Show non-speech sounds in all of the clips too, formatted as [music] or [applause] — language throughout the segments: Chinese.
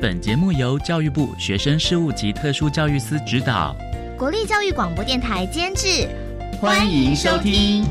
本节目由教育部学生事务及特殊教育司指导，国立教育广播电台监制，欢迎收听。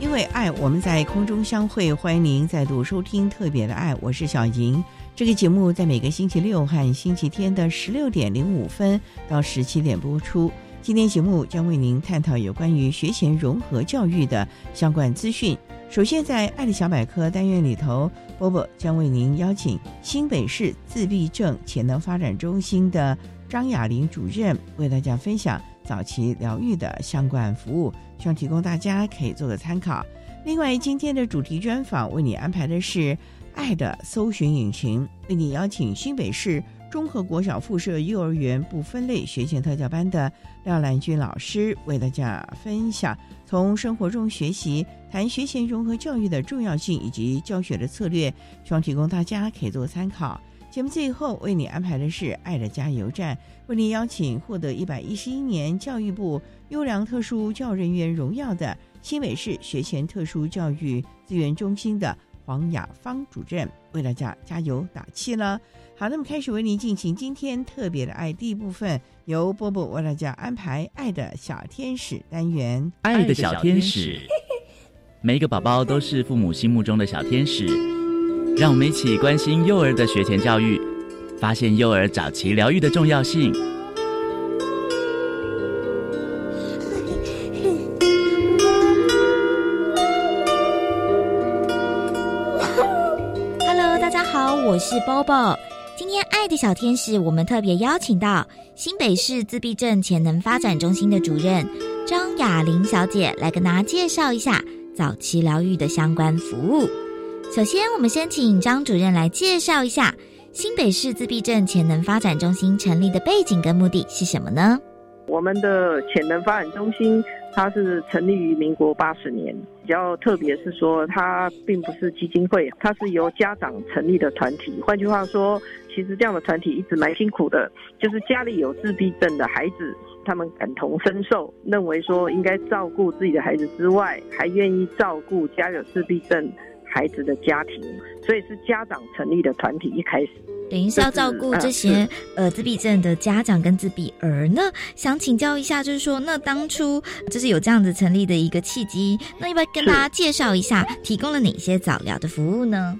因为爱，我们在空中相会，欢迎您再度收听特别的爱，我是小莹。这个节目在每个星期六和星期天的十六点零五分到十七点播出。今天节目将为您探讨有关于学前融合教育的相关资讯。首先，在爱的小百科单元里头，波波将为您邀请新北市自闭症潜能发展中心的张雅玲主任为大家分享早期疗愈的相关服务，希望提供大家可以做个参考。另外，今天的主题专访为你安排的是。爱的搜寻引擎为你邀请新北市中和国小附设幼儿园不分类学前特教班的廖兰君老师为大家分享从生活中学习谈学前融合教育的重要性以及教学的策略，希望提供大家可以做参考。节目最后为你安排的是爱的加油站，为你邀请获得一百一十一年教育部优良特殊教人员荣耀的新北市学前特殊教育资源中心的。黄雅芳主任为大家加油打气了。好，那么开始为您进行今天特别的爱第一部分，由波波为大家安排“爱的小天使”单元。爱的小天使，每一个宝宝都是父母心目中的小天使。让我们一起关心幼儿的学前教育，发现幼儿早期疗愈的重要性。我是 Bobo，今天爱的小天使，我们特别邀请到新北市自闭症潜能发展中心的主任张雅玲小姐来跟大家介绍一下早期疗愈的相关服务。首先，我们先请张主任来介绍一下新北市自闭症潜能发展中心成立的背景跟目的是什么呢？我们的潜能发展中心。它是成立于民国八十年，比较特别是说，它并不是基金会，它是由家长成立的团体。换句话说，其实这样的团体一直蛮辛苦的，就是家里有自闭症的孩子，他们感同身受，认为说应该照顾自己的孩子之外，还愿意照顾家有自闭症孩子的家庭，所以是家长成立的团体一开始。等于是要照顾这些呃自闭症的家长跟自闭儿呢，想请教一下，就是说，那当初就是有这样子成立的一个契机，那要不要跟大家介绍一下，提供了哪些早疗的服务呢？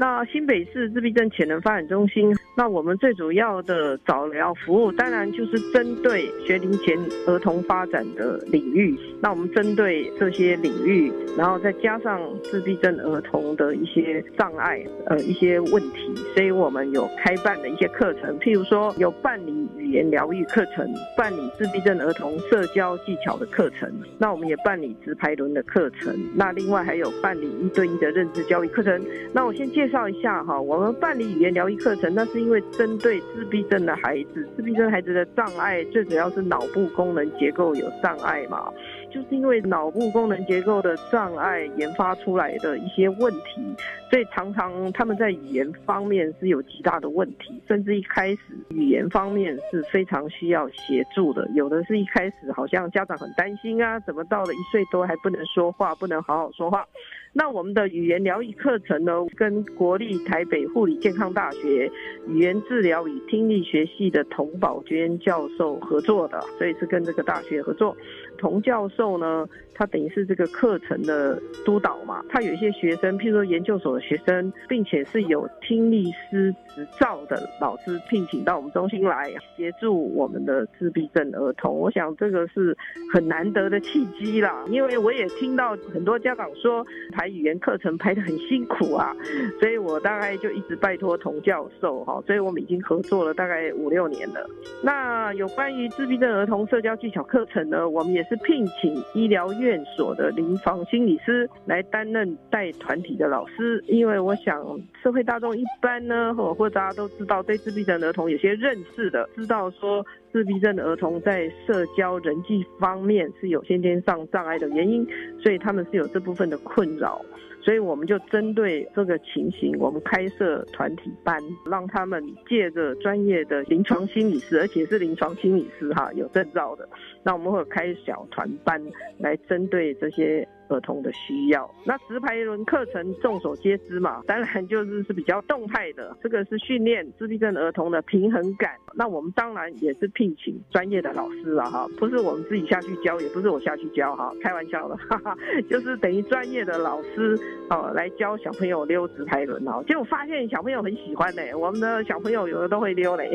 那新北市自闭症潜能发展中心，那我们最主要的早疗服务，当然就是针对学龄前儿童发展的领域。那我们针对这些领域，然后再加上自闭症儿童的一些障碍，呃，一些问题，所以我们有开办的一些课程，譬如说有办理语言疗愈课程，办理自闭症儿童社交技巧的课程。那我们也办理直排轮的课程。那另外还有办理一对一的认知教育课程。那我先介。介绍一下哈，我们办理语言疗愈课程，那是因为针对自闭症的孩子，自闭症孩子的障碍最主要是脑部功能结构有障碍嘛，就是因为脑部功能结构的障碍研发出来的一些问题，所以常常他们在语言方面是有极大的问题，甚至一开始语言方面是非常需要协助的，有的是一开始好像家长很担心啊，怎么到了一岁多还不能说话，不能好好说话。那我们的语言疗愈课程呢，跟国立台北护理健康大学语言治疗与听力学系的童宝娟教授合作的，所以是跟这个大学合作。童教授呢，他等于是这个课程的督导嘛，他有一些学生，譬如说研究所的学生，并且是有听力师执照的老师聘请到我们中心来协助我们的自闭症儿童。我想这个是很难得的契机啦，因为我也听到很多家长说排语言课程排得很辛苦啊，所以我大概就一直拜托童教授哈，所以我们已经合作了大概五六年了。那有关于自闭症儿童社交技巧课程呢，我们也是聘请医疗院所的临床心理师来担任带团体的老师，因为我想社会大众一般呢，或或大家都知道对自闭症儿童有些认识的，知道说自闭症的儿童在社交人际方面是有先天上障碍的原因，所以他们是有这部分的困扰。所以我们就针对这个情形，我们开设团体班，让他们借着专业的临床心理师，而且是临床心理师哈，有证照的。那我们会开小团班来针对这些。儿童的需要，那直排轮课程众所皆知嘛，当然就是是比较动态的，这个是训练自闭症儿童的平衡感。那我们当然也是聘请专业的老师了哈，不是我们自己下去教，也不是我下去教哈，开玩笑的，哈哈，就是等于专业的老师哦来教小朋友溜直排轮哦，结果发现小朋友很喜欢呢，我们的小朋友有的都会溜嘞。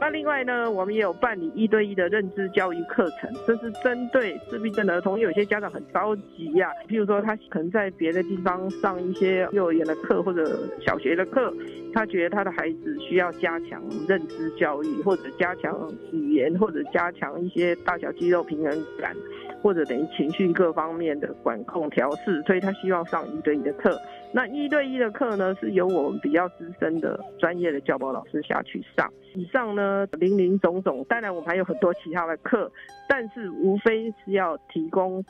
那另外呢，我们也有办理一对一的认知教育课程，这是针对自闭症的儿童。有些家长很着急呀，譬如说他可能在别的地方上一些幼儿园的课或者小学的课，他觉得他的孩子需要加强认知教育，或者加强语言，或者加强一些大小肌肉平衡感，或者等于情绪各方面的管控调试，所以他希望上一对一的课。那一对一的课呢，是由我们比较资深的专业的教保老师下去上。以上呢，林林总总，当然我们还有很多其他的课，但是无非是要提供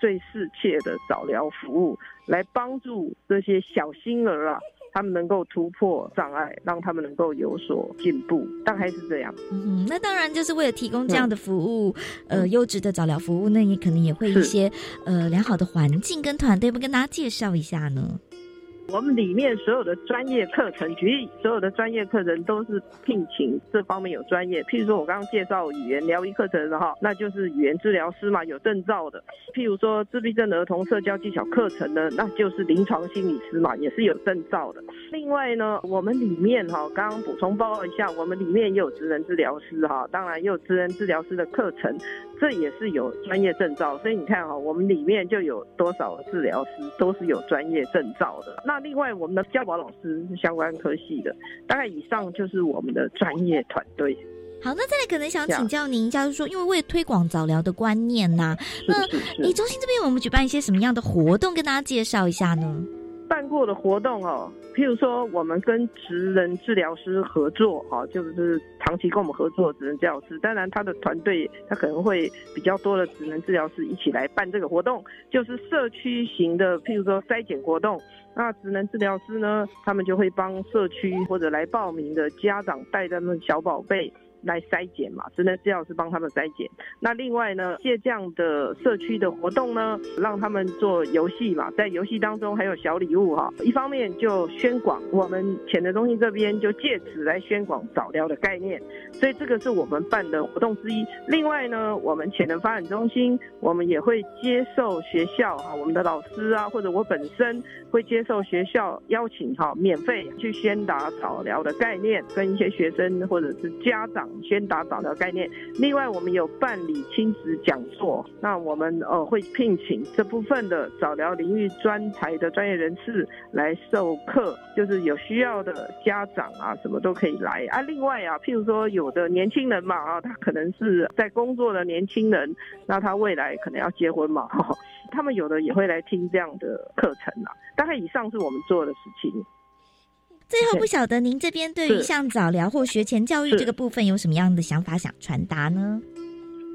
最适切的早疗服务，来帮助这些小星儿啊，他们能够突破障碍，让他们能够有所进步，大概是这样。嗯，那当然就是为了提供这样的服务，呃，优质的早疗服务，那你可能也会一些呃良好的环境跟团队，不跟大家介绍一下呢？我们里面所有的专业课程，举例所有的专业课程都是聘请这方面有专业。譬如说，我刚刚介绍语言疗愈课程的哈，那就是语言治疗师嘛，有证照的。譬如说，自闭症儿童社交技巧课程呢，那就是临床心理师嘛，也是有证照的。另外呢，我们里面哈，刚刚补充报告一下，我们里面也有职能治疗师哈，当然也有职能治疗师的课程。这也是有专业证照，所以你看哈，我们里面就有多少治疗师都是有专业证照的。那另外我们的教保老师是相关科系的，大概以上就是我们的专业团队。好，那再来可能想请教您，一下，就是说因为为推广早疗的观念呐，那你中心这边我们举办一些什么样的活动，跟大家介绍一下呢？办过的活动哦，譬如说我们跟职能治疗师合作，哈，就是长期跟我们合作的职能治疗师，当然他的团队他可能会比较多的职能治疗师一起来办这个活动，就是社区型的，譬如说筛检活动，那职能治疗师呢，他们就会帮社区或者来报名的家长带他们小宝贝。来筛检嘛，职能治疗师帮他们筛检。那另外呢，借这样的社区的活动呢，让他们做游戏嘛，在游戏当中还有小礼物哈。一方面就宣广我们潜能中心这边就借此来宣广早疗的概念，所以这个是我们办的活动之一。另外呢，我们潜能发展中心，我们也会接受学校哈，我们的老师啊，或者我本身会接受学校邀请哈，免费去宣达早疗的概念，跟一些学生或者是家长。宣达早疗概念，另外我们有办理亲子讲座，那我们呃会聘请这部分的早疗领域专才的专业人士来授课，就是有需要的家长啊，什么都可以来啊。另外啊，譬如说有的年轻人嘛啊，他可能是在工作的年轻人，那他未来可能要结婚嘛，[laughs] 他们有的也会来听这样的课程啊。大概以上是我们做的事情。最后，不晓得您这边对于像早疗或学前教育这个部分有什么样的想法想传达呢？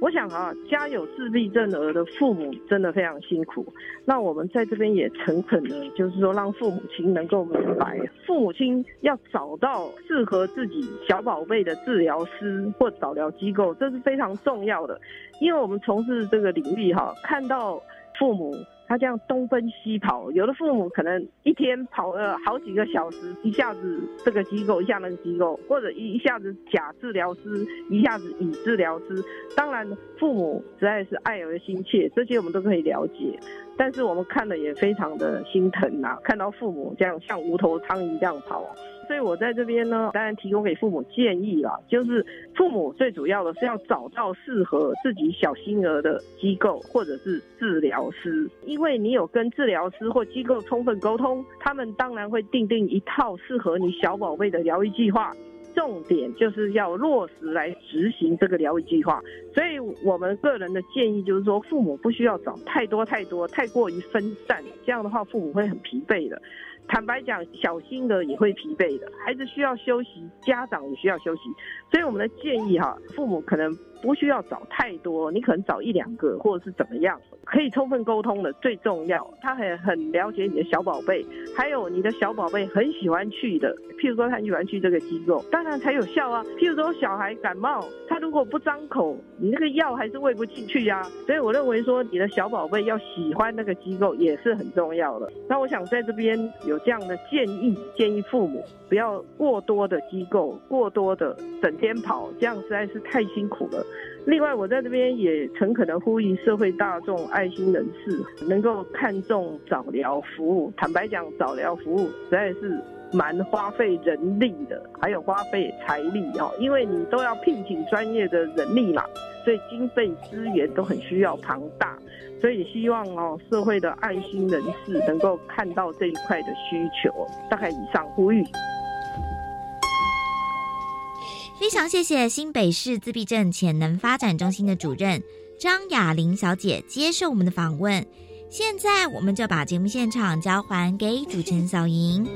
我想啊，家有自闭症儿的父母真的非常辛苦。那我们在这边也诚恳的，就是说让父母亲能够明白，父母亲要找到适合自己小宝贝的治疗师或早疗机构，这是非常重要的。因为我们从事这个领域哈，看到父母。他这样东奔西跑，有的父母可能一天跑了好几个小时，一下子这个机构，一下那个机构，或者一一下子假治疗师，一下子乙治疗师。当然，父母实在是爱儿心切，这些我们都可以了解。但是我们看了也非常的心疼呐，看到父母这样像无头苍蝇这样跑。所以我在这边呢，当然提供给父母建议了，就是父母最主要的是要找到适合自己小心儿的机构或者是治疗师，因为你有跟治疗师或机构充分沟通，他们当然会定定一套适合你小宝贝的疗愈计划。重点就是要落实来执行这个疗愈计划，所以我们个人的建议就是说，父母不需要找太多太多，太过于分散，这样的话父母会很疲惫的。坦白讲，小心的也会疲惫的，孩子需要休息，家长也需要休息，所以我们的建议哈，父母可能不需要找太多，你可能找一两个或者是怎么样。可以充分沟通的最重要，他很很了解你的小宝贝，还有你的小宝贝很喜欢去的，譬如说他喜欢去这个机构，当然才有效啊。譬如说小孩感冒，他如果不张口，你那个药还是喂不进去呀。所以我认为说，你的小宝贝要喜欢那个机构也是很重要的。那我想在这边有这样的建议，建议父母不要过多的机构，过多的整天跑，这样实在是太辛苦了。另外，我在这边也诚恳的呼吁社会大众、爱心人士能够看重早疗服务。坦白讲，早疗服务实在是蛮花费人力的，还有花费财力哦，因为你都要聘请专业的人力嘛，所以经费资源都很需要庞大。所以希望哦，社会的爱心人士能够看到这一块的需求。大概以上呼吁。非常谢谢新北市自闭症潜能发展中心的主任张雅玲小姐接受我们的访问。现在我们就把节目现场交还给主持人小莹。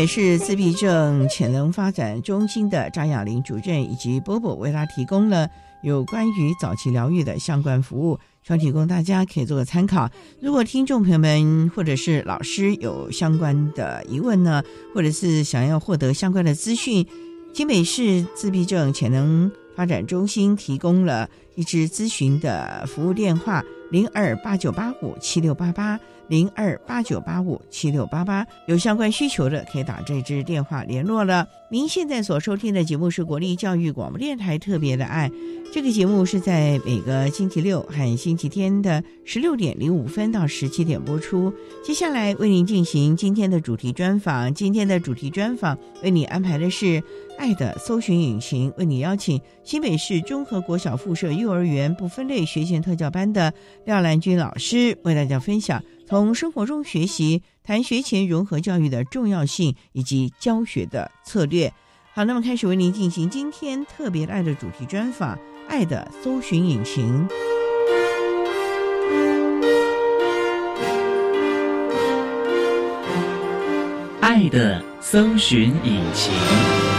北市自闭症潜能发展中心的张雅玲主任以及波波为他提供了有关于早期疗愈的相关服务，希望提供大家可以做个参考。如果听众朋友们或者是老师有相关的疑问呢，或者是想要获得相关的资讯，新北市自闭症潜能发展中心提供了一支咨询的服务电话：零二八九八五七六八八。零二八九八五七六八八，有相关需求的可以打这支电话联络了。您现在所收听的节目是国立教育广播电台特别的爱，这个节目是在每个星期六和星期天的十六点零五分到十七点播出。接下来为您进行今天的主题专访，今天的主题专访为你安排的是爱的搜寻引擎，为你邀请新北市综合国小附设幼儿园不分类学前特教班的廖兰君老师为大家分享。从生活中学习，谈学前融合教育的重要性以及教学的策略。好，那么开始为您进行今天特别爱的主题专访，《爱的搜寻引擎》。爱的搜寻引擎。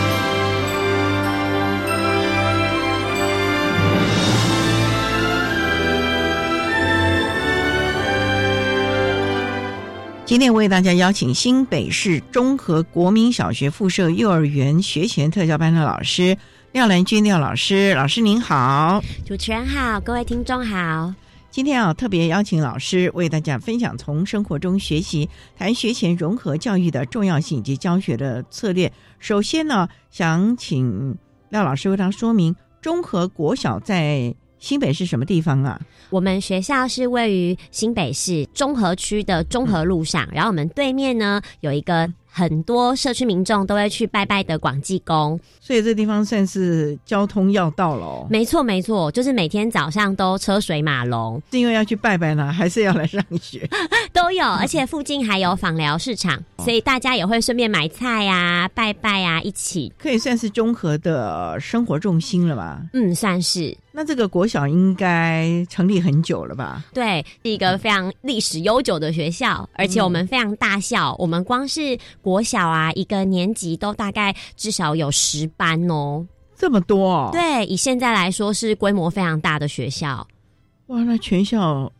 今天为大家邀请新北市中和国民小学附设幼儿园学前特教班的老师廖兰君廖老师，老师您好，主持人好，各位听众好。今天啊，特别邀请老师为大家分享从生活中学习谈学前融合教育的重要性以及教学的策略。首先呢，想请廖老师为他说明中和国小在。新北是什么地方啊？我们学校是位于新北市中和区的中和路上，然后我们对面呢有一个很多社区民众都会去拜拜的广济宫。所以这地方算是交通要道了哦。没错，没错，就是每天早上都车水马龙，是因为要去拜拜呢，还是要来上学？[laughs] 都有，而且附近还有访疗市场，所以大家也会顺便买菜呀、拜拜呀，一起。可以算是中和的生活重心了吧？嗯，算是。那这个国小应该成立很久了吧？对，是一个非常历史悠久的学校，而且我们非常大校，我们光是国小啊，一个年级都大概至少有十班哦，这么多哦。对，以现在来说是规模非常大的学校。哇，那全校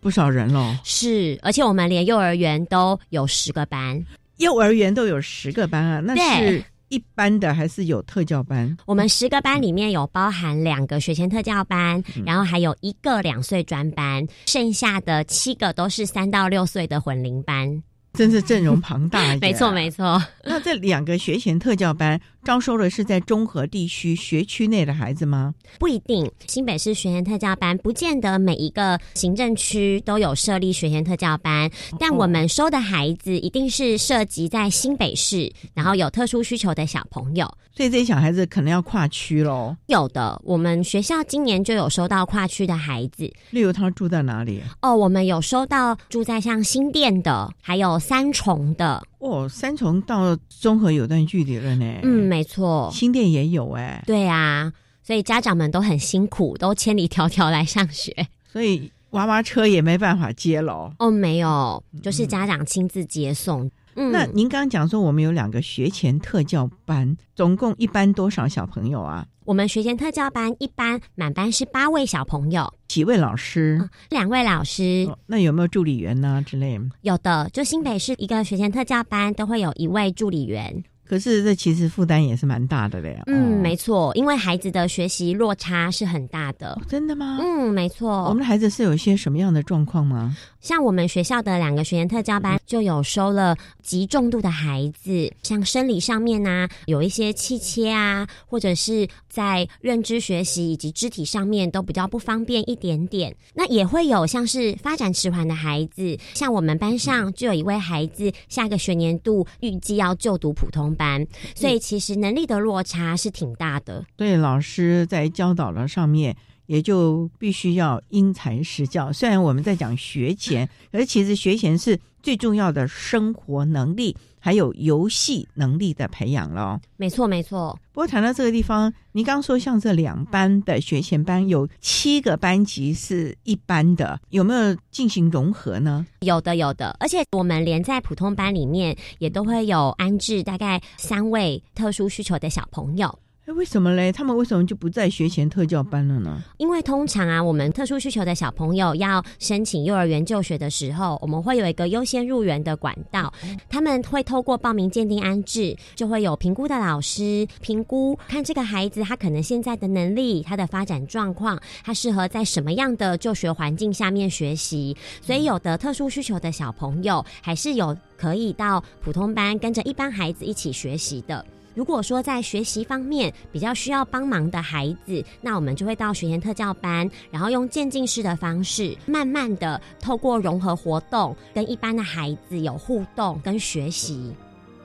不少人喽。是，而且我们连幼儿园都有十个班，幼儿园都有十个班啊，那是。一般的还是有特教班，我们十个班里面有包含两个学前特教班，然后还有一个两岁专班，剩下的七个都是三到六岁的混龄班。真是阵容庞大，没错没错。那这两个学前特教班招收的是在中和地区学区内的孩子吗？不一定，新北市学前特教班不见得每一个行政区都有设立学前特教班，但我们收的孩子一定是涉及在新北市，然后有特殊需求的小朋友。所以这些小孩子可能要跨区喽。有的，我们学校今年就有收到跨区的孩子。例如他住在哪里？哦，我们有收到住在像新店的，还有。三重的哦，三重到综合有段距离了呢。嗯，没错，新店也有哎。对啊，所以家长们都很辛苦，都千里迢迢来上学，所以娃娃车也没办法接喽。哦，没有，就是家长亲自接送。嗯那您刚刚讲说我们有两个学前特教班，总共一班多少小朋友啊？我们学前特教班一般满班是八位小朋友，几位老师？两位老师。那有没有助理员呢？之类？有的，就新北市一个学前特教班都会有一位助理员。可是这其实负担也是蛮大的嘞。嗯，没错，因为孩子的学习落差是很大的。真的吗？嗯，没错。我们的孩子是有一些什么样的状况吗？像我们学校的两个学前特教班就有收了极重度的孩子，像生理上面呢有一些气切啊，或者是在认知学习以及肢体上面都比较不方便一点点。那也会有像是发展迟缓的孩子，像我们班上就有一位孩子，下个学年度预计要就读普通班，所以其实能力的落差是挺大的。对，老师在教导了上面。也就必须要因材施教。虽然我们在讲学前，[laughs] 而其实学前是最重要的生活能力，还有游戏能力的培养了。没错，没错。不过谈到这个地方，您刚说像这两班的学前班，有七个班级是一班的，有没有进行融合呢？有的，有的。而且我们连在普通班里面也都会有安置大概三位特殊需求的小朋友。为什么嘞？他们为什么就不在学前特教班了呢？因为通常啊，我们特殊需求的小朋友要申请幼儿园就学的时候，我们会有一个优先入园的管道。他们会透过报名鉴定安置，就会有评估的老师评估，看这个孩子他可能现在的能力、他的发展状况，他适合在什么样的就学环境下面学习。所以，有的特殊需求的小朋友，还是有可以到普通班跟着一般孩子一起学习的。如果说在学习方面比较需要帮忙的孩子，那我们就会到学前特教班，然后用渐进式的方式，慢慢的透过融合活动，跟一般的孩子有互动跟学习。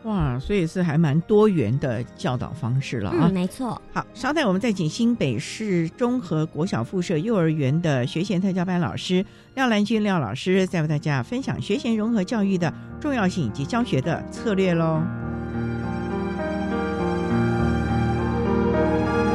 哇，所以是还蛮多元的教导方式了啊！没错。好，稍待，我们再请新北市中和国小附设幼儿园的学前特教班老师廖兰君廖老师，再为大家分享学前融合教育的重要性以及教学的策略喽。Thank you.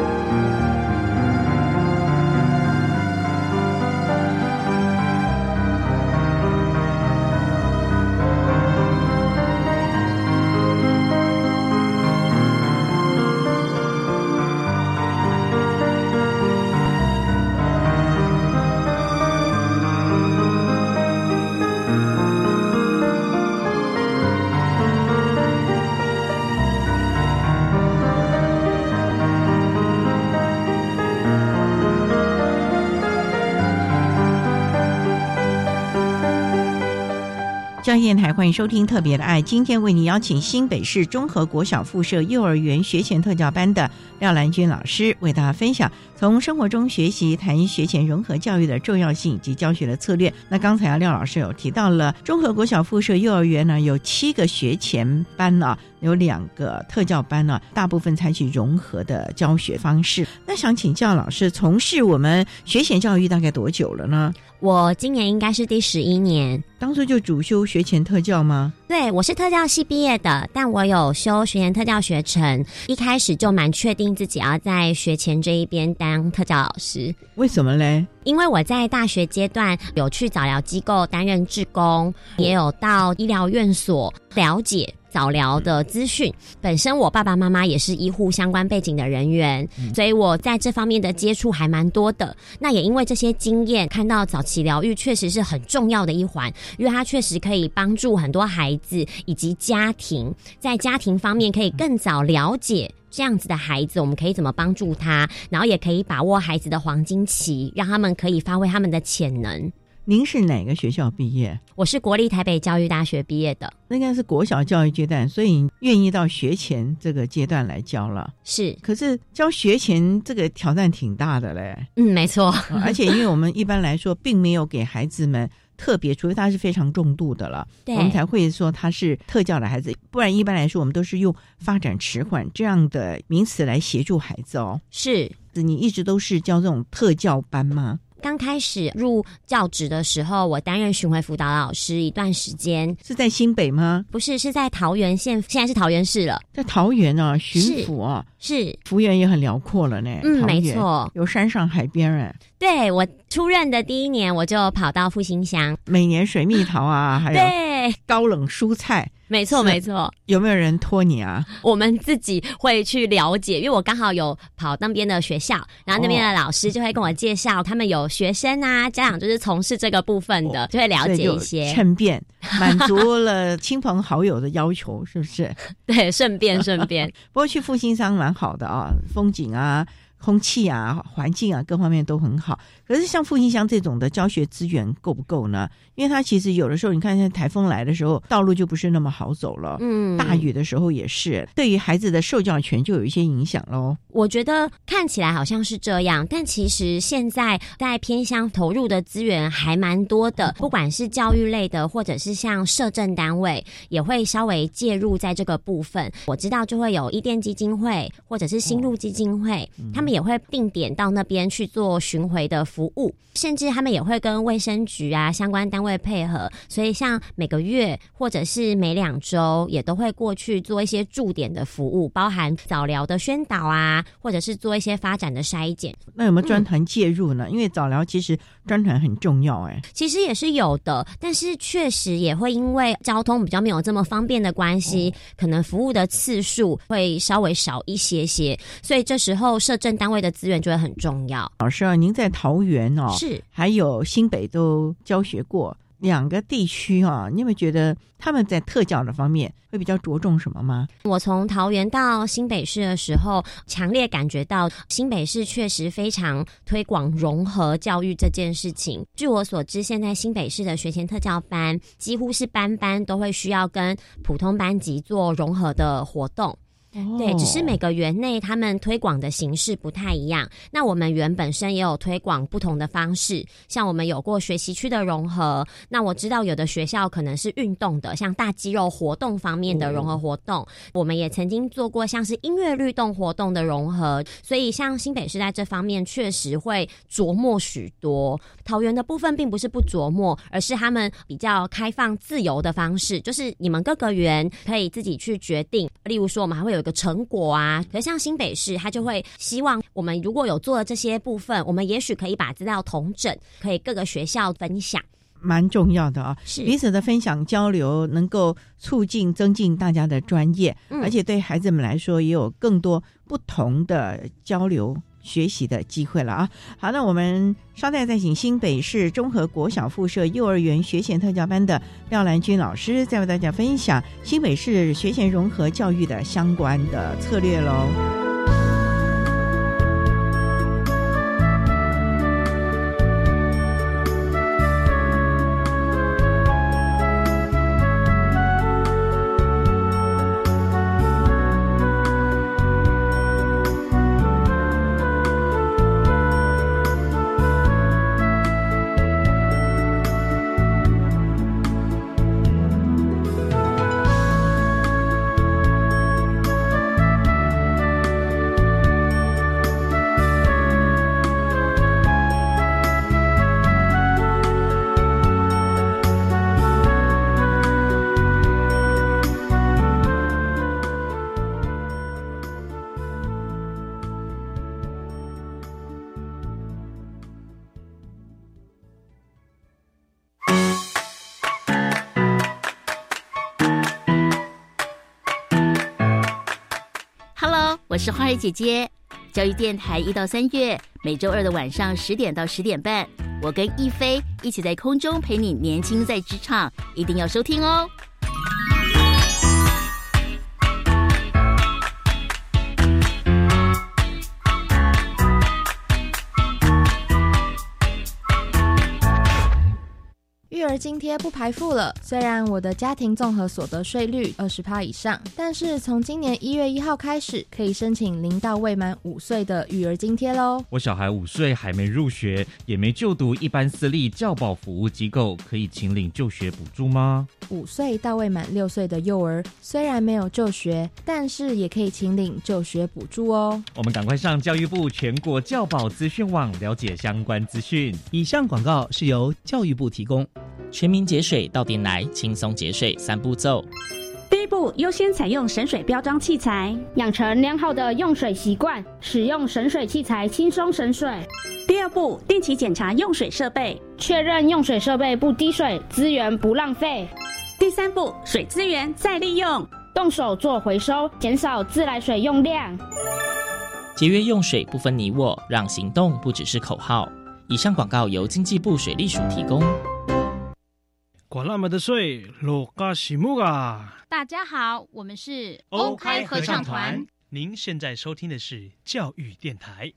教育电台欢迎收听《特别的爱》，今天为您邀请新北市综合国小附设幼儿园学前特教班的廖兰君老师，为大家分享从生活中学习谈学前融合教育的重要性以及教学的策略。那刚才啊，廖老师有提到了综合国小附设幼儿园呢，有七个学前班啊，有两个特教班呢，大部分采取融合的教学方式。那想请教老师，从事我们学前教育大概多久了呢？我今年应该是第十一年，当初就主修学前特教吗？对，我是特教系毕业的，但我有修学前特教学程，一开始就蛮确定自己要在学前这一边当特教老师。为什么嘞？因为我在大学阶段有去早疗机构担任志工，也有到医疗院所了解。早疗的资讯，本身我爸爸妈妈也是医护相关背景的人员，所以我在这方面的接触还蛮多的。那也因为这些经验，看到早期疗愈确实是很重要的一环，因为它确实可以帮助很多孩子以及家庭，在家庭方面可以更早了解这样子的孩子，我们可以怎么帮助他，然后也可以把握孩子的黄金期，让他们可以发挥他们的潜能。您是哪个学校毕业？我是国立台北教育大学毕业的，那应该是国小教育阶段，所以愿意到学前这个阶段来教了。是，可是教学前这个挑战挺大的嘞。嗯，没错。[laughs] 而且因为我们一般来说，并没有给孩子们特别，除非他是非常重度的了，我们才会说他是特教的孩子。不然一般来说，我们都是用发展迟缓这样的名词来协助孩子哦。是，你一直都是教这种特教班吗？刚开始入教职的时候，我担任巡回辅导老师一段时间，是在新北吗？不是，是在桃园县，现在是桃园市了。在桃园啊，巡抚啊，是幅员也很辽阔了呢。嗯，没错，有山上海边哎。对我出任的第一年，我就跑到复兴乡，每年水蜜桃啊，还有对高冷蔬菜。没错，没错。有没有人托你啊？我们自己会去了解，因为我刚好有跑那边的学校，然后那边的老师就会跟我介绍，他们有学生啊，家长就是从事这个部分的，就会了解一些，趁便满足了亲朋好友的要求，是不是？[laughs] 对，顺便 [laughs] 顺便。不过去复兴山蛮好的啊，风景啊。空气啊，环境啊，各方面都很好。可是像复兴乡这种的教学资源够不够呢？因为它其实有的时候，你看像台风来的时候，道路就不是那么好走了。嗯，大雨的时候也是，对于孩子的受教权就有一些影响喽。我觉得看起来好像是这样，但其实现在在偏乡投入的资源还蛮多的，不管是教育类的，或者是像社政单位，也会稍微介入在这个部分。我知道就会有伊甸基金会，或者是新路基金会，他们。也会定点到那边去做巡回的服务，甚至他们也会跟卫生局啊相关单位配合，所以像每个月或者是每两周也都会过去做一些驻点的服务，包含早疗的宣导啊，或者是做一些发展的筛检。那有没有专团介入呢？因为早疗其实专团很重要，哎，其实也是有的，但是确实也会因为交通比较没有这么方便的关系，可能服务的次数会稍微少一些些，所以这时候社政。单位的资源就会很重要。老师啊，您在桃园哦，是还有新北都教学过两个地区啊，你有没有觉得他们在特教的方面会比较着重什么吗？我从桃园到新北市的时候，强烈感觉到新北市确实非常推广融合教育这件事情。据我所知，现在新北市的学前特教班几乎是班班都会需要跟普通班级做融合的活动。对，只是每个园内他们推广的形式不太一样。那我们园本身也有推广不同的方式，像我们有过学习区的融合。那我知道有的学校可能是运动的，像大肌肉活动方面的融合活动。我们也曾经做过像是音乐律动活动的融合。所以像新北市在这方面确实会琢磨许多。桃园的部分并不是不琢磨，而是他们比较开放自由的方式，就是你们各个园可以自己去决定。例如说，我们还会有。有个成果啊，可像新北市，他就会希望我们如果有做了这些部分，我们也许可以把资料统整，可以各个学校分享，蛮重要的啊。是彼此的分享交流，能够促进增进大家的专业，而且对孩子们来说也有更多不同的交流。学习的机会了啊！好，那我们稍待再请新北市综合国小附设幼儿园学前特教班的廖兰君老师，再为大家分享新北市学前融合教育的相关的策略喽。姐姐。教育电台一到三月，每周二的晚上十点到十点半，我跟一菲一起在空中陪你年轻在职场，一定要收听哦。儿津贴不排付了。虽然我的家庭综合所得税率二十趴以上，但是从今年一月一号开始，可以申请零到未满五岁的育儿津贴喽。我小孩五岁还没入学，也没就读一般私立教保服务机构，可以请领就学补助吗？五岁到未满六岁的幼儿虽然没有就学，但是也可以请领就学补助哦。我们赶快上教育部全国教保资讯网了解相关资讯。以上广告是由教育部提供。全民节水到店来，轻松节水三步骤。第一步，优先采用省水标章器材，养成良好的用水习惯，使用省水器材轻松省水。第二步，定期检查用水设备，确认用水设备不滴水，资源不浪费。第三步，水资源再利用，动手做回收，减少自来水用量。节约用水不分你我，让行动不只是口号。以上广告由经济部水利署提供。管那么的水，落嘎西木啊！大家好，我们是欧开合唱团。您现在收听的是教育电台。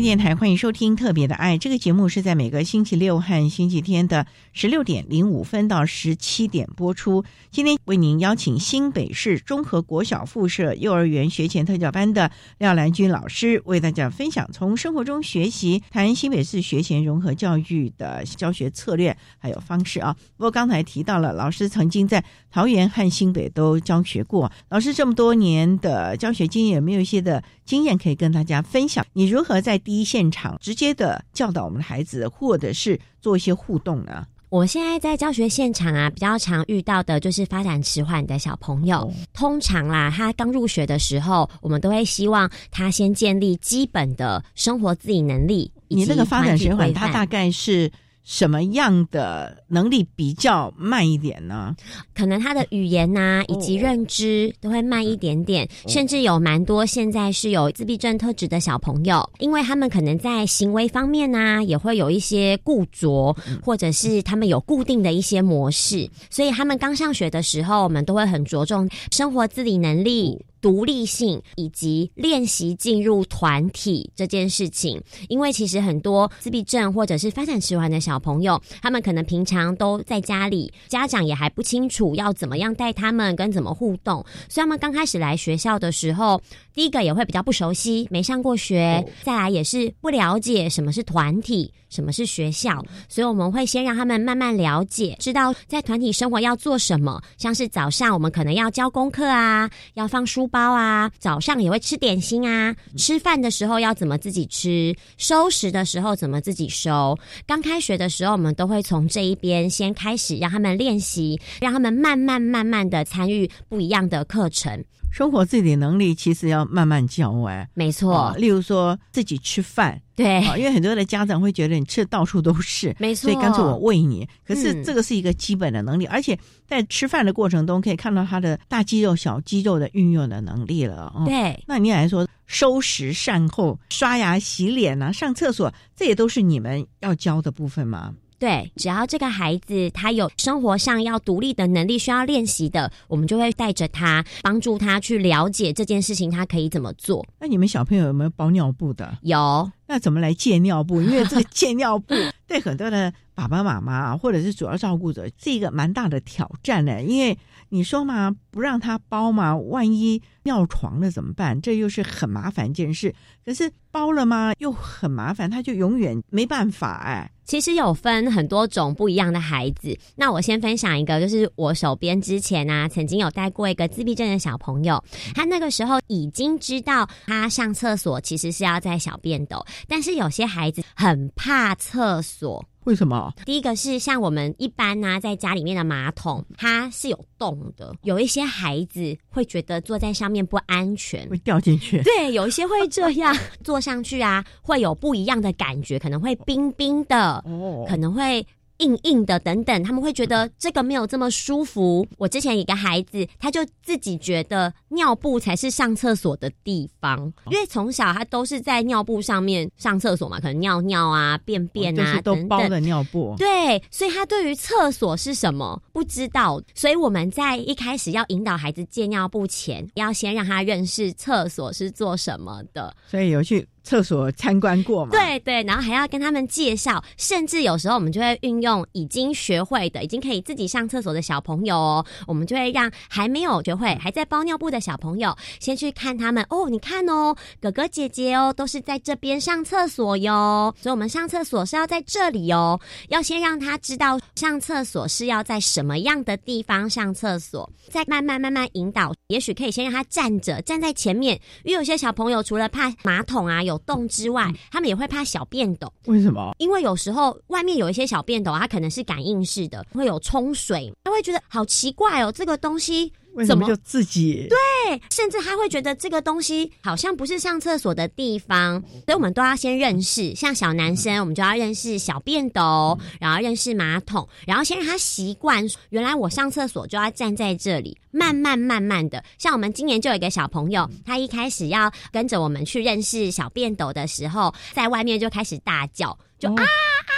电台欢迎收听《特别的爱》这个节目，是在每个星期六和星期天的十六点零五分到十七点播出。今天为您邀请新北市中和国小附设幼儿园学前特教班的廖兰君老师，为大家分享从生活中学习，谈新北市学前融合教育的教学策略还有方式啊。不过刚才提到了，老师曾经在桃园和新北都教学过，老师这么多年的教学经验，有没有一些的经验可以跟大家分享？你如何在第一现场直接的教导我们的孩子，或者是做一些互动呢？我现在在教学现场啊，比较常遇到的就是发展迟缓的小朋友。通常啦，他刚入学的时候，我们都会希望他先建立基本的生活自理能力。你那个发展迟缓，他大概是？什么样的能力比较慢一点呢？可能他的语言呐，以及认知都会慢一点点，甚至有蛮多现在是有自闭症特质的小朋友，因为他们可能在行为方面呢，也会有一些固着，或者是他们有固定的一些模式，所以他们刚上学的时候，我们都会很着重生活自理能力。独立性以及练习进入团体这件事情，因为其实很多自闭症或者是发展迟缓的小朋友，他们可能平常都在家里，家长也还不清楚要怎么样带他们跟怎么互动，所以他们刚开始来学校的时候，第一个也会比较不熟悉，没上过学，再来也是不了解什么是团体。什么是学校？所以我们会先让他们慢慢了解，知道在团体生活要做什么。像是早上我们可能要交功课啊，要放书包啊，早上也会吃点心啊。吃饭的时候要怎么自己吃，收拾的时候怎么自己收。刚开学的时候，我们都会从这一边先开始，让他们练习，让他们慢慢慢慢的参与不一样的课程。生活自己的能力其实要慢慢教哎，没错。例如说自己吃饭，对，因为很多的家长会觉得你吃的到处都是，没错，所以干脆我喂你。可是这个是一个基本的能力，而且在吃饭的过程中可以看到他的大肌肉、小肌肉的运用的能力了。对，那你来说收拾善后、刷牙、洗脸啊、上厕所，这也都是你们要教的部分吗？对，只要这个孩子他有生活上要独立的能力需要练习的，我们就会带着他，帮助他去了解这件事情，他可以怎么做。那你们小朋友有没有包尿布的？有。那怎么来借尿布？因为这个借尿布对很多的爸爸妈妈啊，或者是主要照顾者是一个蛮大的挑战呢。因为你说嘛，不让他包嘛，万一尿床了怎么办？这又是很麻烦一件事。可是包了吗，又很麻烦，他就永远没办法哎。其实有分很多种不一样的孩子。那我先分享一个，就是我手边之前啊，曾经有带过一个自闭症的小朋友，他那个时候已经知道他上厕所其实是要在小便斗，但是有些孩子很怕厕所。为什么？第一个是像我们一般呢，在家里面的马桶，它是有洞的。有一些孩子会觉得坐在上面不安全，会掉进去。对，有一些会这样坐上去啊，会有不一样的感觉，可能会冰冰的，哦，可能会。硬硬的等等，他们会觉得这个没有这么舒服。我之前一个孩子，他就自己觉得尿布才是上厕所的地方，因为从小他都是在尿布上面上厕所嘛，可能尿尿啊、便便啊都包的尿布。对，所以他对于厕所是什么不知道。所以我们在一开始要引导孩子借尿布前，要先让他认识厕所是做什么的。所以有去。厕所参观过吗？对对，然后还要跟他们介绍，甚至有时候我们就会运用已经学会的、已经可以自己上厕所的小朋友哦，我们就会让还没有学会、还在包尿布的小朋友先去看他们哦。你看哦，哥哥姐姐哦，都是在这边上厕所哟，所以我们上厕所是要在这里哦，要先让他知道上厕所是要在什么样的地方上厕所，再慢慢慢慢引导。也许可以先让他站着，站在前面，因为有些小朋友除了怕马桶啊有。洞之外，他们也会怕小便斗。为什么？因为有时候外面有一些小便斗，它可能是感应式的，会有冲水，他会觉得好奇怪哦，这个东西。怎么就自己对？甚至他会觉得这个东西好像不是上厕所的地方，所以我们都要先认识。像小男生，我们就要认识小便斗，然后认识马桶，然后先让他习惯。原来我上厕所就要站在这里，慢慢慢慢的。像我们今年就有一个小朋友，他一开始要跟着我们去认识小便斗的时候，在外面就开始大叫，就啊啊！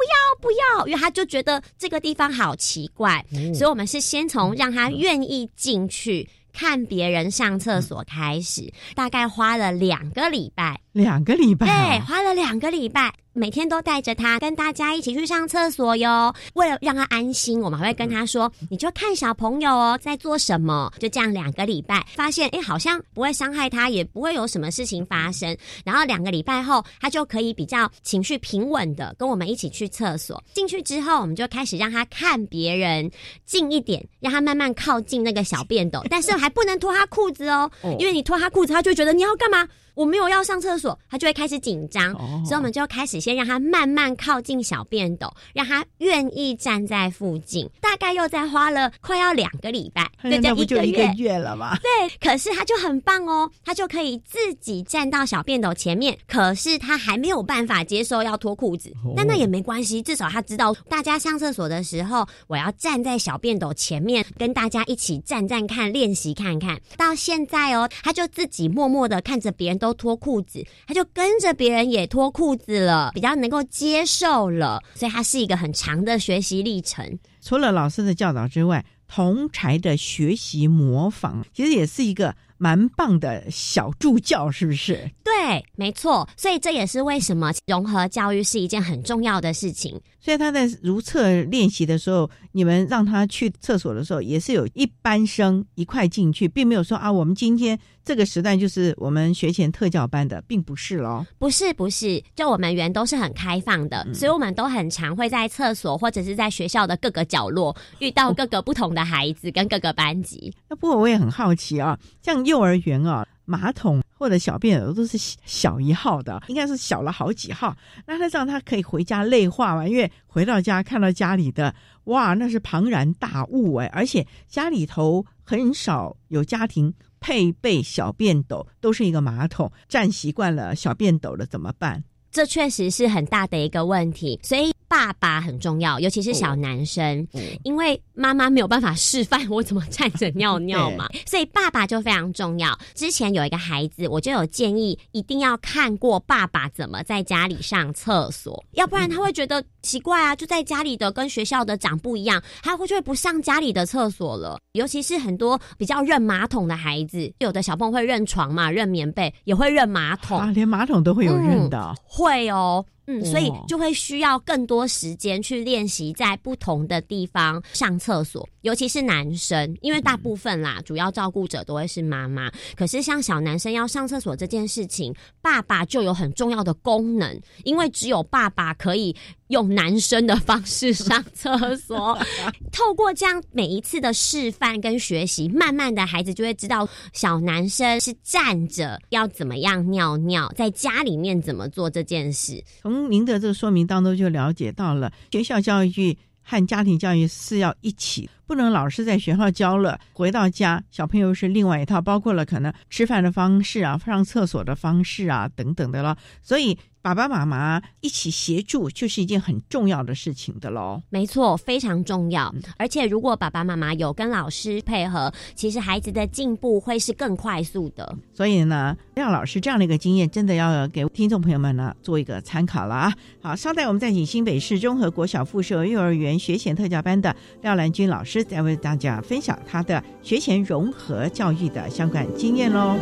不要不要，因为他就觉得这个地方好奇怪，所以我们是先从让他愿意进去看别人上厕所开始，大概花了两个礼拜，两个礼拜，对，花了两个礼拜。每天都带着他跟大家一起去上厕所哟。为了让他安心，我们还会跟他说：“你就看小朋友哦在做什么。”就这样两个礼拜，发现哎，好像不会伤害他，也不会有什么事情发生。然后两个礼拜后，他就可以比较情绪平稳的跟我们一起去厕所。进去之后，我们就开始让他看别人近一点，让他慢慢靠近那个小便斗，但是还不能脱他裤子哦，因为你脱他裤子，他就觉得你要干嘛。我没有要上厕所，他就会开始紧张，所以我们就开始先让他慢慢靠近小便斗，让他愿意站在附近。大概又再花了快要两个礼拜，那不就一个月了吗？对，可是他就很棒哦，他就可以自己站到小便斗前面。可是他还没有办法接受要脱裤子，但那也没关系，至少他知道大家上厕所的时候，我要站在小便斗前面，跟大家一起站站看，练习看看。到现在哦，他就自己默默的看着别人。都脱裤子，他就跟着别人也脱裤子了，比较能够接受了，所以他是一个很长的学习历程。除了老师的教导之外，同才的学习模仿，其实也是一个。蛮棒的小助教，是不是？对，没错。所以这也是为什么融合教育是一件很重要的事情。所以他在如厕练习的时候，你们让他去厕所的时候，也是有一班生一块进去，并没有说啊，我们今天这个时段就是我们学前特教班的，并不是喽。不是，不是，就我们园都是很开放的，所以我们都很常会在厕所或者是在学校的各个角落遇到各个不同的孩子跟各个班级。那不过我也很好奇啊，像。幼儿园啊，马桶或者小便都是小一号的，应该是小了好几号。那他这样，他可以回家内化嘛？因为回到家看到家里的，哇，那是庞然大物哎！而且家里头很少有家庭配备小便斗，都是一个马桶。站习惯了小便斗了怎么办？这确实是很大的一个问题，所以。爸爸很重要，尤其是小男生，因为妈妈没有办法示范我怎么站着尿尿嘛，所以爸爸就非常重要。之前有一个孩子，我就有建议，一定要看过爸爸怎么在家里上厕所，要不然他会觉得奇怪啊，就在家里的跟学校的长不一样，他会就会不上家里的厕所了。尤其是很多比较认马桶的孩子，有的小朋友会认床嘛，认棉被，也会认马桶，啊连马桶都会有认的，会哦。嗯，所以哦就会需要更多时间去练习在不同的地方上厕所，尤其是男生，因为大部分啦，主要照顾者都会是妈妈。可是像小男生要上厕所这件事情，爸爸就有很重要的功能，因为只有爸爸可以用男生的方式上厕所。[laughs] 透过这样每一次的示范跟学习，慢慢的孩子就会知道小男生是站着要怎么样尿尿，在家里面怎么做这件事。从您的这个说明当中就了解到了，学校教育和家庭教育是要一起，不能老师在学校教了，回到家小朋友是另外一套，包括了可能吃饭的方式啊、上厕所的方式啊等等的了。所以爸爸妈妈一起协助就是一件很重要的事情的喽。没错，非常重要。而且如果爸爸妈妈有跟老师配合，其实孩子的进步会是更快速的。所以呢，廖老师这样的一个经验，真的要给听众朋友们呢做一个参考了啊。好，稍待我们再请新北市综合国小附设幼儿园学前特教班的廖兰君老师，再为大家分享他的学前融合教育的相关经验喽。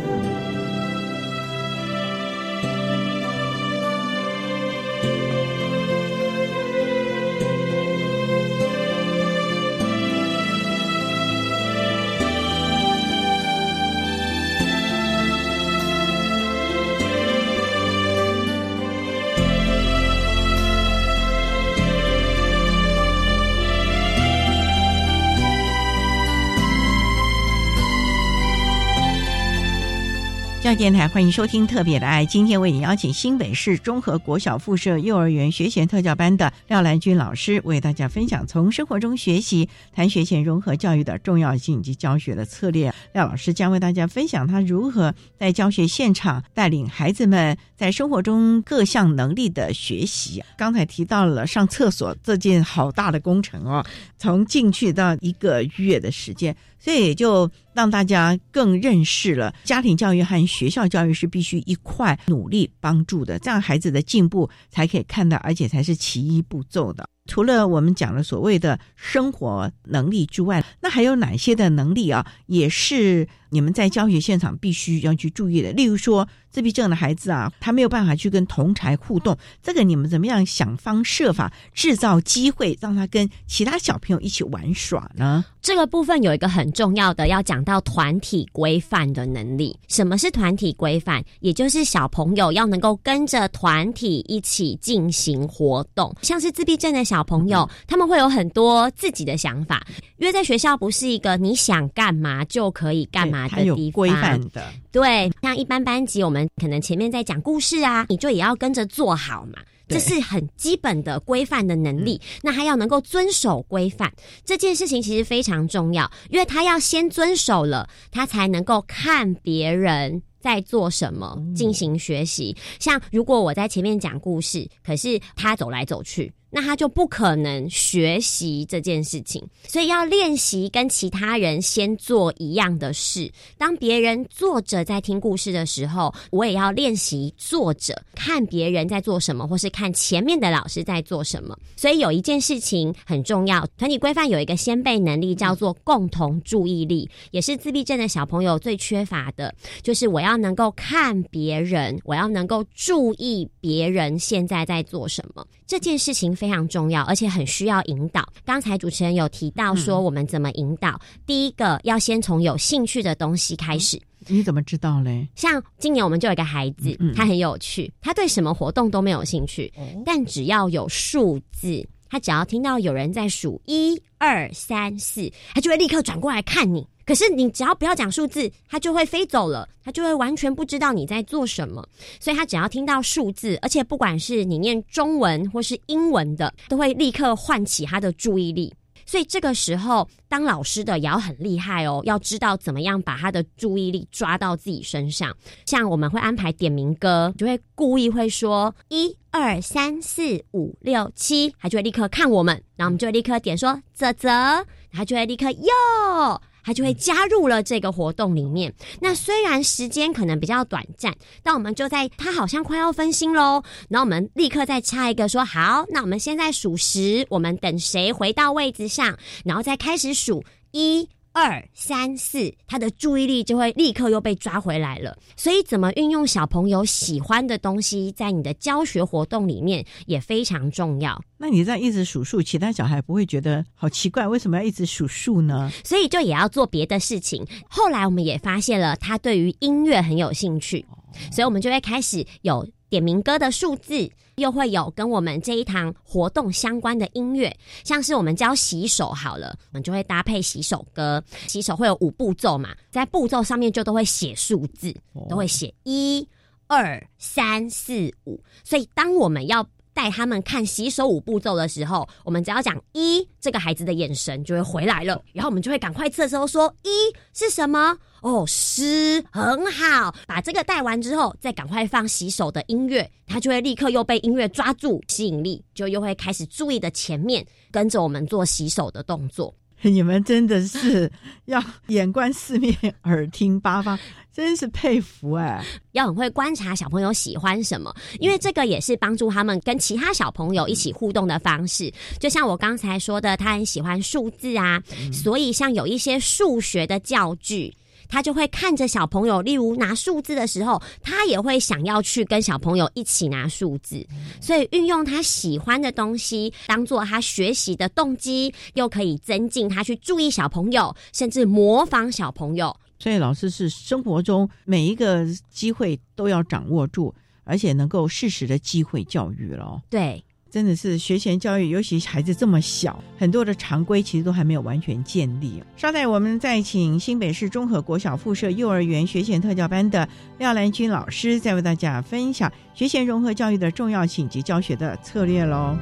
教电台欢迎收听《特别的爱》，今天为你邀请新北市综合国小附设幼儿园学前特教班的廖兰君老师，为大家分享从生活中学习，谈学前融合教育的重要性以及教学的策略。廖老师将为大家分享他如何在教学现场带领孩子们在生活中各项能力的学习。刚才提到了上厕所这件好大的工程哦，从进去到一个月的时间。所以也就让大家更认识了家庭教育和学校教育是必须一块努力帮助的，这样孩子的进步才可以看到，而且才是其一步骤的。除了我们讲的所谓的生活能力之外，那还有哪些的能力啊，也是你们在教学现场必须要去注意的？例如说，自闭症的孩子啊，他没有办法去跟同才互动，这个你们怎么样想方设法制造机会，让他跟其他小朋友一起玩耍呢？这个部分有一个很重要的，要讲到团体规范的能力。什么是团体规范？也就是小朋友要能够跟着团体一起进行活动。像是自闭症的小朋友，他们会有很多自己的想法，因为在学校不是一个你想干嘛就可以干嘛的地方。规范的。对，像一般班级，我们可能前面在讲故事啊，你就也要跟着做好嘛。这是很基本的规范的能力，那他要能够遵守规范这件事情其实非常重要，因为他要先遵守了，他才能够看别人在做什么进行学习。像如果我在前面讲故事，可是他走来走去，那他就不可能学习这件事情，所以要练习跟其他人先做一样的事。当别人坐着在听故事的时候，我也要练习坐着看别人在做什么，或是看前面的老师在做什么。所以有一件事情很重要，团体规范有一个先辈能力叫做共同注意力，也是自闭症的小朋友最缺乏的，就是我要能够看别人，我要能够注意别人现在在做什么。这件事情非常重要，而且很需要引导。刚才主持人有提到说，我们怎么引导？第一个要先从有兴趣的东西开始。你怎么知道嘞？像今年我们就有一个孩子，他很有趣，他对什么活动都没有兴趣，但只要有数字，他只要听到有人在数一二三四，他就会立刻转过来看你。可是你只要不要讲数字，他就会飞走了，他就会完全不知道你在做什么。所以他只要听到数字，而且不管是你念中文或是英文的，都会立刻唤起他的注意力。所以这个时候，当老师的也要很厉害哦，要知道怎么样把他的注意力抓到自己身上。像我们会安排点名歌，就会故意会说一二三四五六七，他就会立刻看我们，然后我们就会立刻点说泽泽，他就会立刻哟。他就会加入了这个活动里面。那虽然时间可能比较短暂，但我们就在他好像快要分心喽，然后我们立刻再插一个说好，那我们现在数十，我们等谁回到位置上，然后再开始数一。二三四，他的注意力就会立刻又被抓回来了。所以，怎么运用小朋友喜欢的东西在你的教学活动里面也非常重要。那你这样一直数数，其他小孩不会觉得好奇怪？为什么要一直数数呢？所以就也要做别的事情。后来我们也发现了他对于音乐很有兴趣，所以我们就会开始有点名歌的数字。又会有跟我们这一堂活动相关的音乐，像是我们教洗手好了，我们就会搭配洗手歌。洗手会有五步骤嘛，在步骤上面就都会写数字，都会写一、二、三、四、五。所以当我们要带他们看洗手五步骤的时候，我们只要讲一，这个孩子的眼神就会回来了，然后我们就会赶快侧收说一是什么。哦，诗很好，把这个带完之后，再赶快放洗手的音乐，他就会立刻又被音乐抓住吸引力，就又会开始注意的前面跟着我们做洗手的动作。[laughs] 你们真的是要眼观四面，耳听八方，[laughs] 真是佩服哎！要很会观察小朋友喜欢什么，因为这个也是帮助他们跟其他小朋友一起互动的方式。就像我刚才说的，他很喜欢数字啊，所以像有一些数学的教具。他就会看着小朋友，例如拿数字的时候，他也会想要去跟小朋友一起拿数字，所以运用他喜欢的东西当做他学习的动机，又可以增进他去注意小朋友，甚至模仿小朋友。所以老师是生活中每一个机会都要掌握住，而且能够适时的机会教育了。对。真的是学前教育，尤其孩子这么小，很多的常规其实都还没有完全建立。稍待，我们再请新北市综合国小附设幼儿园学前特教班的廖兰君老师，再为大家分享学前融合教育的重要性及教学的策略喽。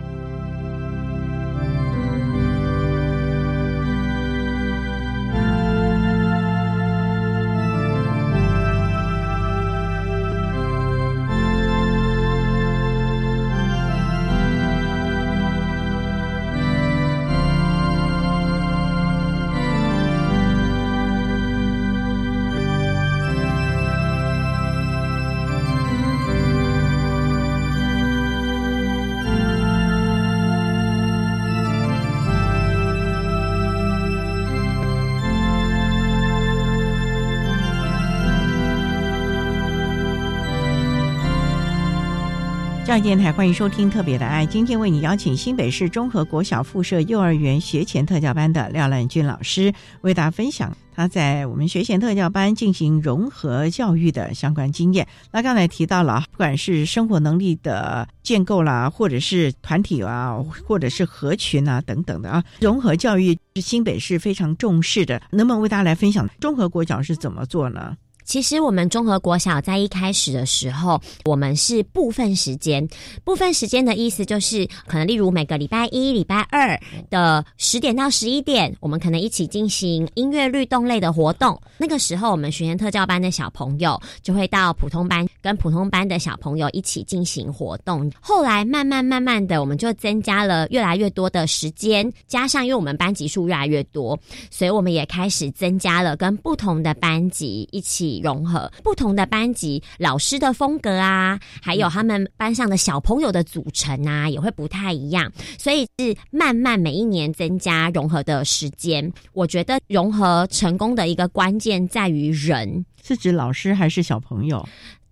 教育电台欢迎收听《特别的爱》，今天为你邀请新北市中和国小附设幼儿园学前特教班的廖兰君老师，为大家分享他在我们学前特教班进行融合教育的相关经验。那刚才提到了，不管是生活能力的建构啦，或者是团体啊，或者是合群啊等等的啊，融合教育是新北市非常重视的。能不能为大家来分享中和国小是怎么做呢？其实我们综合国小在一开始的时候，我们是部分时间。部分时间的意思就是，可能例如每个礼拜一、礼拜二的十点到十一点，我们可能一起进行音乐律动类的活动。那个时候，我们学前特教班的小朋友就会到普通班，跟普通班的小朋友一起进行活动。后来慢慢慢慢的，我们就增加了越来越多的时间，加上因为我们班级数越来越多，所以我们也开始增加了跟不同的班级一起。融合不同的班级老师的风格啊，还有他们班上的小朋友的组成啊，也会不太一样。所以是慢慢每一年增加融合的时间。我觉得融合成功的一个关键在于人，是指老师还是小朋友？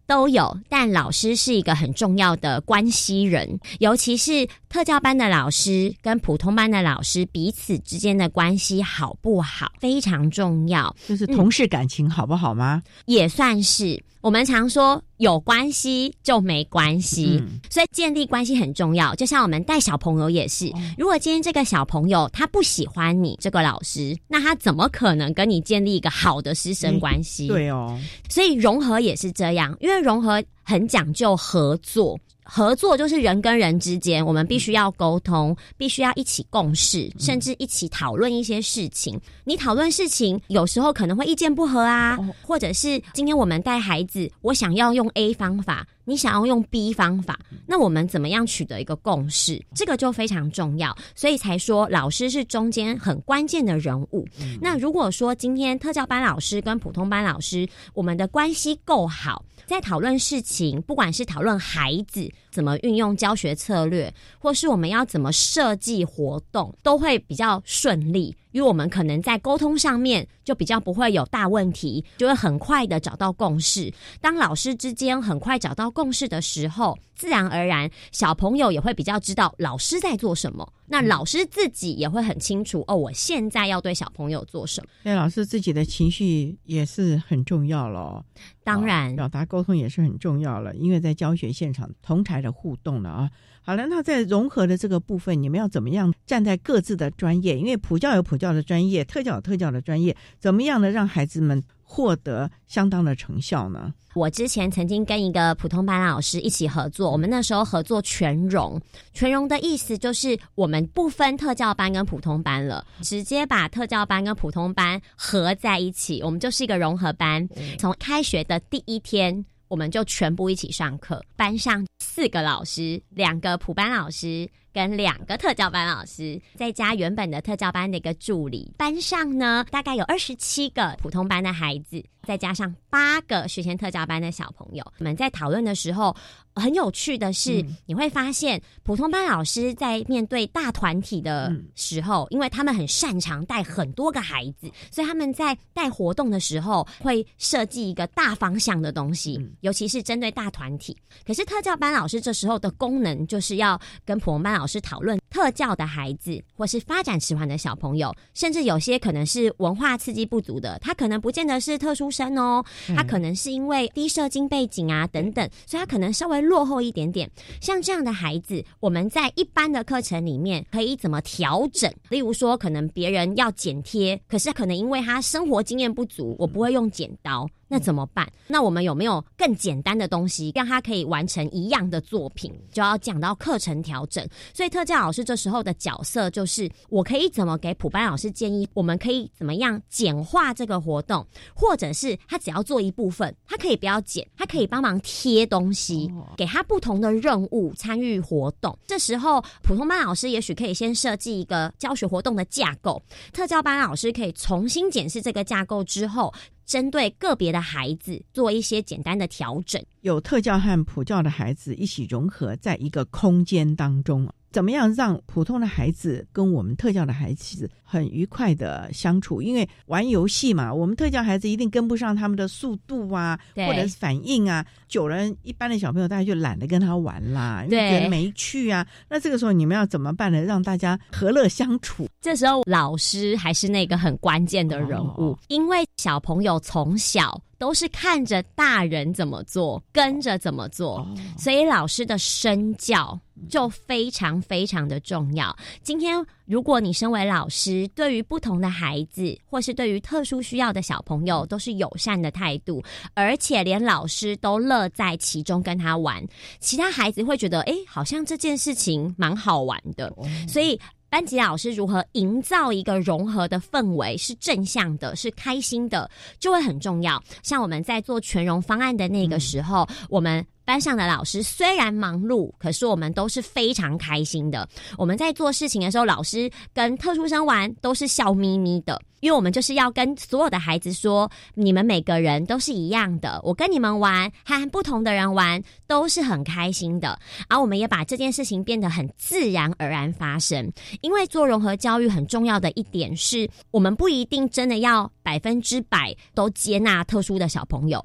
都有，但老师是一个很重要的关系人，尤其是特教班的老师跟普通班的老师彼此之间的关系好不好，非常重要。就是同事感情好不好吗？也算是。我们常说有关系就没关系，所以建立关系很重要。就像我们带小朋友也是，如果今天这个小朋友他不喜欢你这个老师，那他怎么可能跟你建立一个好的师生关系？对哦，所以融合也是这样，因为融合很讲究合作。合作就是人跟人之间，我们必须要沟通，必须要一起共事，甚至一起讨论一些事情。你讨论事情，有时候可能会意见不合啊，或者是今天我们带孩子，我想要用 A 方法，你想要用 B 方法，那我们怎么样取得一个共识？这个就非常重要，所以才说老师是中间很关键的人物。那如果说今天特教班老师跟普通班老师，我们的关系够好。在讨论事情，不管是讨论孩子怎么运用教学策略，或是我们要怎么设计活动，都会比较顺利。因为我们可能在沟通上面就比较不会有大问题，就会很快的找到共识。当老师之间很快找到共识的时候，自然而然小朋友也会比较知道老师在做什么。那老师自己也会很清楚哦，我现在要对小朋友做什么。对，老师自己的情绪也是很重要了。当然，表达沟通也是很重要了，因为在教学现场同台的互动了啊。好了，那在融合的这个部分，你们要怎么样站在各自的专业？因为普教有普教的专业，特教有特教的专业，怎么样的让孩子们获得相当的成效呢？我之前曾经跟一个普通班老师一起合作，我们那时候合作全融。全融的意思就是我们不分特教班跟普通班了，直接把特教班跟普通班合在一起，我们就是一个融合班。从开学的第一天。我们就全部一起上课，班上四个老师，两个普班老师跟两个特教班老师，再加原本的特教班的一个助理。班上呢，大概有二十七个普通班的孩子，再加上八个学前特教班的小朋友。我们在讨论的时候。很有趣的是，你会发现普通班老师在面对大团体的时候，因为他们很擅长带很多个孩子，所以他们在带活动的时候会设计一个大方向的东西，尤其是针对大团体。可是特教班老师这时候的功能就是要跟普通班老师讨论特教的孩子，或是发展迟缓的小朋友，甚至有些可能是文化刺激不足的，他可能不见得是特殊生哦，他可能是因为低社经背景啊等等，所以他可能稍微。落后一点点，像这样的孩子，我们在一般的课程里面可以怎么调整？例如说，可能别人要剪贴，可是可能因为他生活经验不足，我不会用剪刀。那怎么办？那我们有没有更简单的东西，让他可以完成一样的作品？就要讲到课程调整。所以特教老师这时候的角色就是，我可以怎么给普班老师建议？我们可以怎么样简化这个活动？或者是他只要做一部分，他可以不要剪，他可以帮忙贴东西，给他不同的任务参与活动。这时候普通班老师也许可以先设计一个教学活动的架构，特教班老师可以重新检视这个架构之后。针对个别的孩子做一些简单的调整，有特教和普教的孩子一起融合在一个空间当中。怎么样让普通的孩子跟我们特教的孩子很愉快的相处？因为玩游戏嘛，我们特教孩子一定跟不上他们的速度啊，或者是反应啊。久了，一般的小朋友大家就懒得跟他玩啦，觉得没趣啊。那这个时候你们要怎么办呢？让大家和乐相处？这时候老师还是那个很关键的人物，因为小朋友从小。都是看着大人怎么做，跟着怎么做，所以老师的身教就非常非常的重要。今天，如果你身为老师，对于不同的孩子，或是对于特殊需要的小朋友，都是友善的态度，而且连老师都乐在其中跟他玩，其他孩子会觉得，哎，好像这件事情蛮好玩的，所以。班级老师如何营造一个融合的氛围，是正向的，是开心的，就会很重要。像我们在做全融方案的那个时候，我们。班上的老师虽然忙碌，可是我们都是非常开心的。我们在做事情的时候，老师跟特殊生玩都是笑眯眯的，因为我们就是要跟所有的孩子说，你们每个人都是一样的。我跟你们玩，和不同的人玩都是很开心的。而我们也把这件事情变得很自然而然发生。因为做融合教育很重要的一点是，我们不一定真的要百分之百都接纳特殊的小朋友。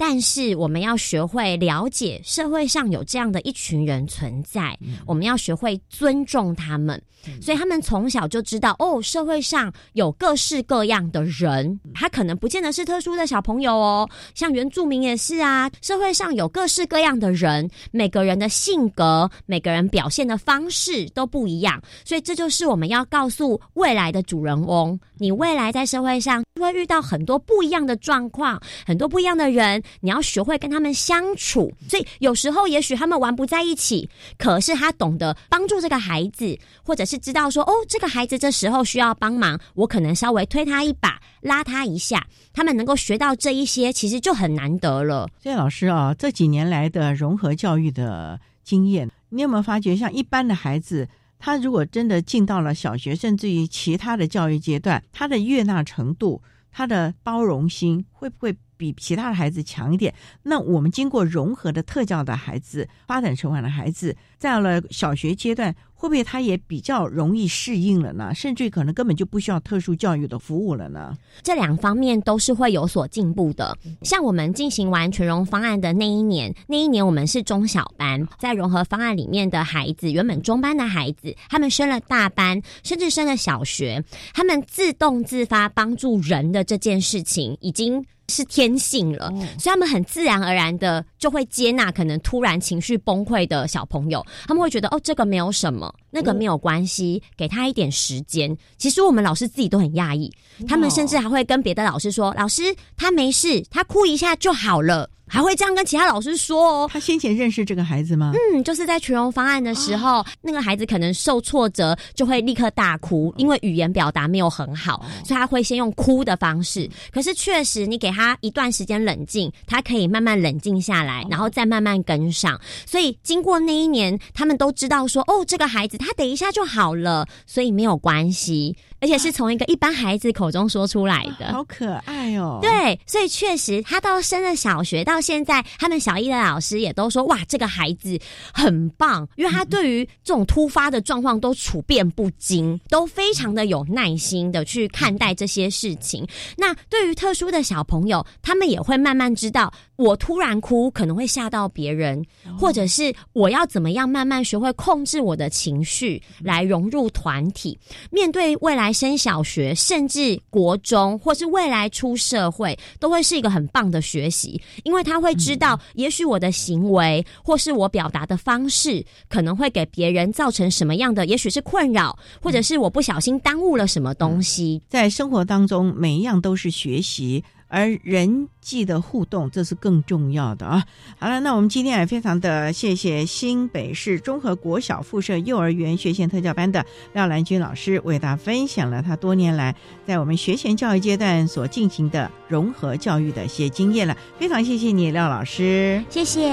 但是我们要学会了解社会上有这样的一群人存在，我们要学会尊重他们，所以他们从小就知道哦，社会上有各式各样的人，他可能不见得是特殊的小朋友哦，像原住民也是啊，社会上有各式各样的人，每个人的性格、每个人表现的方式都不一样，所以这就是我们要告诉未来的主人翁，你未来在社会上会遇到很多不一样的状况，很多不一样的人。你要学会跟他们相处，所以有时候也许他们玩不在一起，可是他懂得帮助这个孩子，或者是知道说，哦，这个孩子这时候需要帮忙，我可能稍微推他一把，拉他一下。他们能够学到这一些，其实就很难得了。所以老师啊，这几年来的融合教育的经验，你有没有发觉，像一般的孩子，他如果真的进到了小学，甚至于其他的教育阶段，他的悦纳程度。他的包容心会不会比其他的孩子强一点？那我们经过融合的特教的孩子，发展成完的孩子，在了小学阶段，会不会他也比较容易适应了呢？甚至可能根本就不需要特殊教育的服务了呢？这两方面都是会有所进步的。像我们进行完全融方案的那一年，那一年我们是中小班，在融合方案里面的孩子，原本中班的孩子，他们升了大班，甚至升了小学，他们自动自发帮助人的这件事情，已经。是天性了，所以他们很自然而然的就会接纳可能突然情绪崩溃的小朋友，他们会觉得哦，这个没有什么，那个没有关系，给他一点时间。其实我们老师自己都很讶异，他们甚至还会跟别的老师说：“老师，他没事，他哭一下就好了。”还会这样跟其他老师说哦。他先前认识这个孩子吗？嗯，就是在全容方案的时候，那个孩子可能受挫折就会立刻大哭，因为语言表达没有很好，所以他会先用哭的方式。可是确实，你给他一段时间冷静，他可以慢慢冷静下来，然后再慢慢跟上。所以经过那一年，他们都知道说，哦，这个孩子他等一下就好了，所以没有关系。而且是从一个一般孩子口中说出来的，好可爱哦。对，所以确实，他到升了小学，到现在，他们小一的老师也都说，哇，这个孩子很棒，因为他对于这种突发的状况都处变不惊，都非常的有耐心的去看待这些事情。那对于特殊的小朋友，他们也会慢慢知道，我突然哭可能会吓到别人，或者是我要怎么样慢慢学会控制我的情绪，来融入团体，面对未来。升小学，甚至国中，或是未来出社会，都会是一个很棒的学习，因为他会知道，也许我的行为或是我表达的方式，可能会给别人造成什么样的，也许是困扰，或者是我不小心耽误了什么东西。在生活当中，每一样都是学习。而人际的互动，这是更重要的啊！好了，那我们今天也非常的谢谢新北市综合国小附设幼儿园学前特教班的廖兰君老师，为大家分享了他多年来在我们学前教育阶段所进行的融合教育的一些经验了。非常谢谢你，廖老师，谢谢。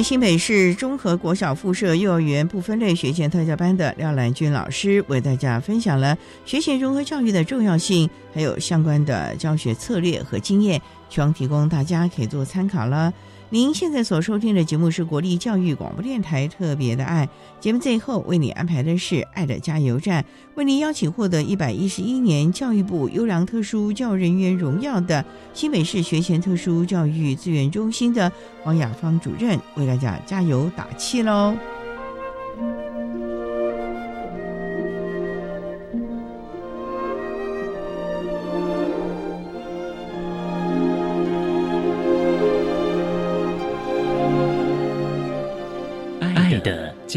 新北市综合国小附设幼儿园不分类学前特教班的廖兰君老师，为大家分享了学前融合教育的重要性，还有相关的教学策略和经验，希望提供大家可以做参考了。您现在所收听的节目是国立教育广播电台特别的爱节目，最后为你安排的是爱的加油站，为您邀请获得一百一十一年教育部优良特殊教育人员荣耀的新北市学前特殊教育资源中心的王雅芳主任，为大家加油打气喽。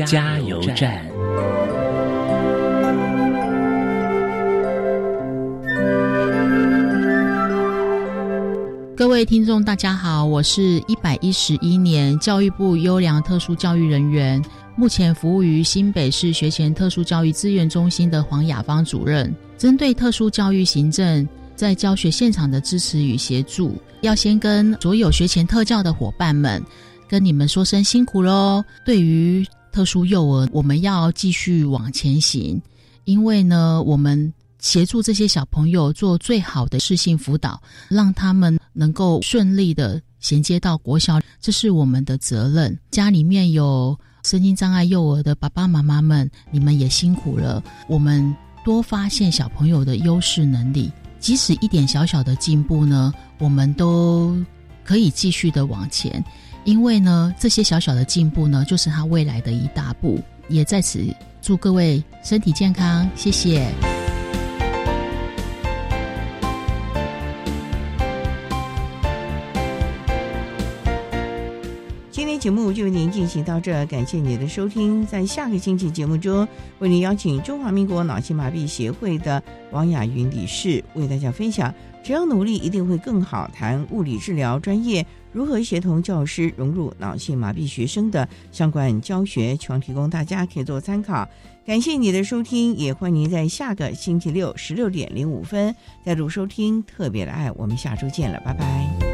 加油站。各位听众，大家好，我是一百一十一年教育部优良特殊教育人员，目前服务于新北市学前特殊教育资源中心的黄雅芳主任。针对特殊教育行政在教学现场的支持与协助，要先跟所有学前特教的伙伴们跟你们说声辛苦喽。对于特殊幼儿，我们要继续往前行，因为呢，我们协助这些小朋友做最好的适性辅导，让他们能够顺利的衔接到国小，这是我们的责任。家里面有身心障碍幼儿的爸爸妈妈们，你们也辛苦了。我们多发现小朋友的优势能力，即使一点小小的进步呢，我们都可以继续的往前。因为呢，这些小小的进步呢，就是他未来的一大步。也在此祝各位身体健康，谢谢。今天节目就为您进行到这，感谢您的收听。在下个星期节目中，为您邀请中华民国脑性麻痹协会的王雅云理事为大家分享：只要努力，一定会更好。谈物理治疗专业。如何协同教师融入脑性麻痹学生的相关教学，希望提供大家可以做参考。感谢你的收听，也欢迎您在下个星期六十六点零五分再度收听特别的爱。我们下周见了，拜拜。